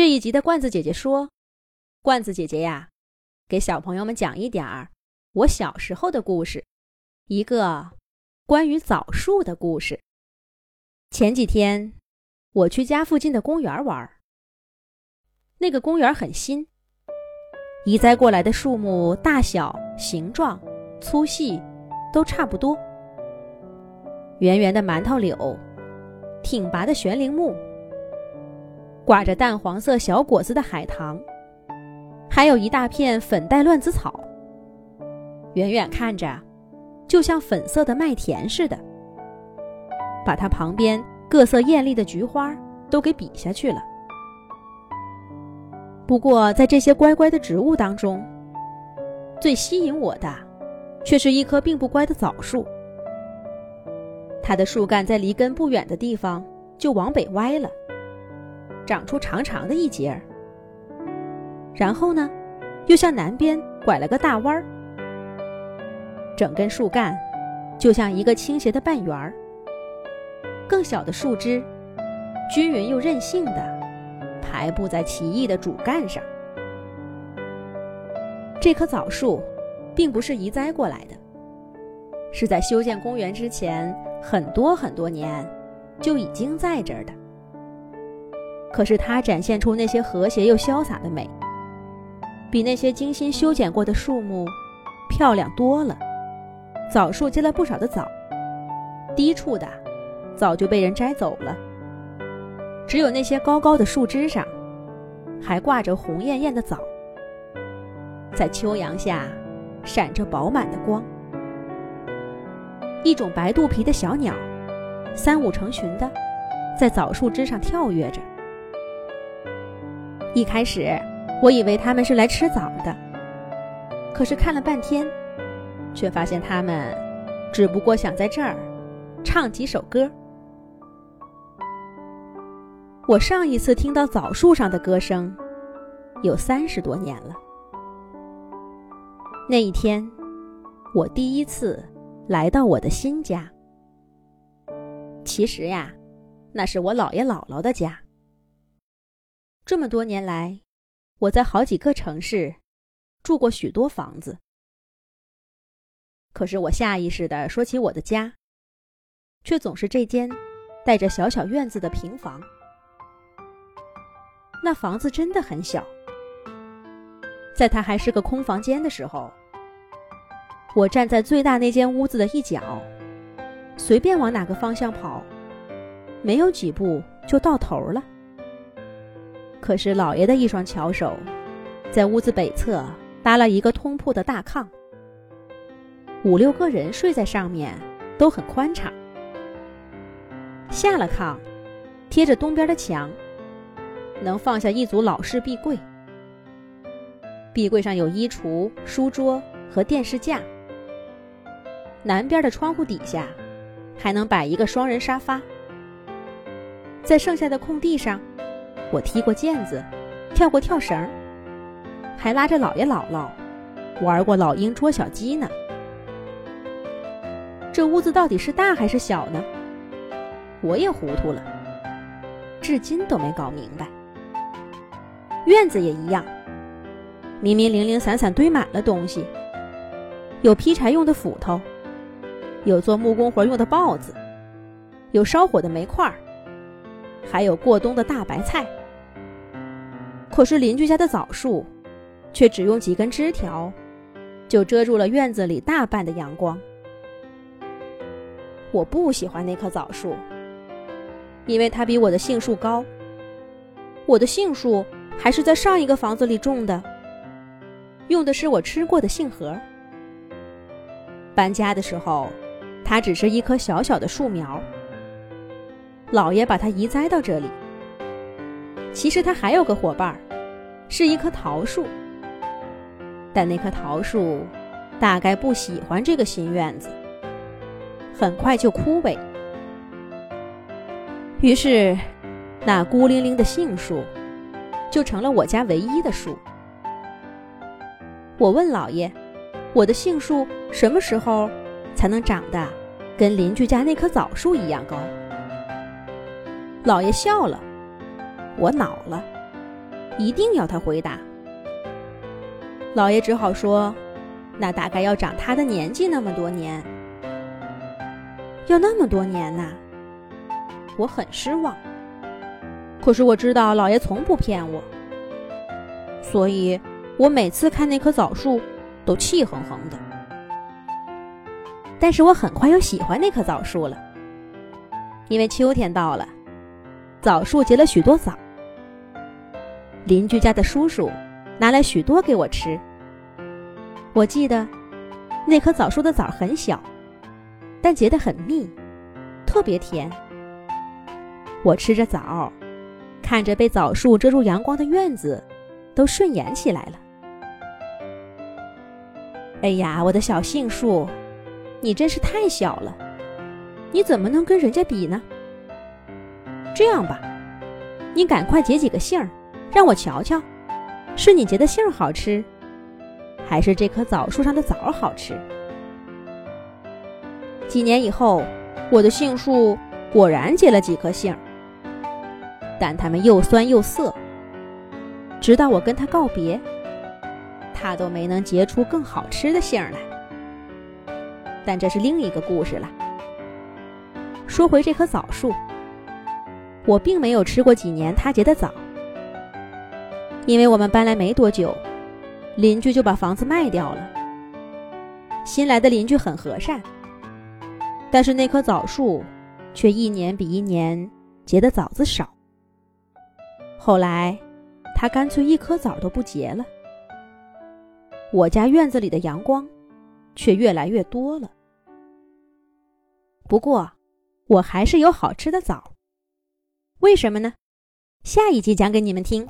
这一集的罐子姐姐说：“罐子姐姐呀，给小朋友们讲一点儿我小时候的故事，一个关于枣树的故事。”前几天我去家附近的公园玩，那个公园很新，移栽过来的树木大小、形状、粗细都差不多，圆圆的馒头柳，挺拔的悬铃木。挂着淡黄色小果子的海棠，还有一大片粉黛乱子草。远远看着，就像粉色的麦田似的，把它旁边各色艳丽的菊花都给比下去了。不过，在这些乖乖的植物当中，最吸引我的，却是一棵并不乖的枣树。它的树干在离根不远的地方就往北歪了。长出长长的一截儿，然后呢，又向南边拐了个大弯儿。整根树干就像一个倾斜的半圆儿。更小的树枝均匀又任性的排布在奇异的主干上。这棵枣树并不是移栽过来的，是在修建公园之前很多很多年就已经在这儿的。可是它展现出那些和谐又潇洒的美，比那些精心修剪过的树木漂亮多了。枣树结了不少的枣，低处的早就被人摘走了，只有那些高高的树枝上还挂着红艳艳的枣，在秋阳下闪着饱满的光。一种白肚皮的小鸟，三五成群的在枣树枝上跳跃着。一开始，我以为他们是来吃枣的，可是看了半天，却发现他们只不过想在这儿唱几首歌。我上一次听到枣树上的歌声，有三十多年了。那一天，我第一次来到我的新家。其实呀，那是我姥爷姥姥的家。这么多年来，我在好几个城市住过许多房子。可是我下意识的说起我的家，却总是这间带着小小院子的平房。那房子真的很小，在它还是个空房间的时候，我站在最大那间屋子的一角，随便往哪个方向跑，没有几步就到头了。可是老爷的一双巧手，在屋子北侧搭了一个通铺的大炕，五六个人睡在上面都很宽敞。下了炕，贴着东边的墙，能放下一组老式壁柜。壁柜上有衣橱、书桌和电视架。南边的窗户底下，还能摆一个双人沙发。在剩下的空地上。我踢过毽子，跳过跳绳，还拉着姥爷姥姥玩过老鹰捉小鸡呢。这屋子到底是大还是小呢？我也糊涂了，至今都没搞明白。院子也一样，明明零零散散堆满了东西，有劈柴用的斧头，有做木工活用的刨子，有烧火的煤块还有过冬的大白菜。可是邻居家的枣树，却只用几根枝条，就遮住了院子里大半的阳光。我不喜欢那棵枣树，因为它比我的杏树高。我的杏树还是在上一个房子里种的，用的是我吃过的杏核。搬家的时候，它只是一棵小小的树苗，姥爷把它移栽到这里。其实它还有个伙伴，是一棵桃树。但那棵桃树大概不喜欢这个新院子，很快就枯萎。于是，那孤零零的杏树就成了我家唯一的树。我问老爷：“我的杏树什么时候才能长得跟邻居家那棵枣树一样高？”老爷笑了。我恼了，一定要他回答。老爷只好说：“那大概要长他的年纪那么多年，要那么多年呐。”我很失望。可是我知道老爷从不骗我，所以我每次看那棵枣树都气哼哼的。但是我很快又喜欢那棵枣树了，因为秋天到了，枣树结了许多枣。邻居家的叔叔拿来许多给我吃。我记得那棵枣树的枣很小，但结得很密，特别甜。我吃着枣，看着被枣树遮住阳光的院子，都顺眼起来了。哎呀，我的小杏树，你真是太小了，你怎么能跟人家比呢？这样吧，你赶快结几个杏儿。让我瞧瞧，是你结的杏好吃，还是这棵枣树上的枣好吃？几年以后，我的杏树果然结了几颗杏，但它们又酸又涩。直到我跟它告别，它都没能结出更好吃的杏来。但这是另一个故事了。说回这棵枣树，我并没有吃过几年它结的枣。因为我们搬来没多久，邻居就把房子卖掉了。新来的邻居很和善，但是那棵枣树却一年比一年结的枣子少。后来，他干脆一颗枣都不结了。我家院子里的阳光却越来越多了。不过，我还是有好吃的枣。为什么呢？下一集讲给你们听。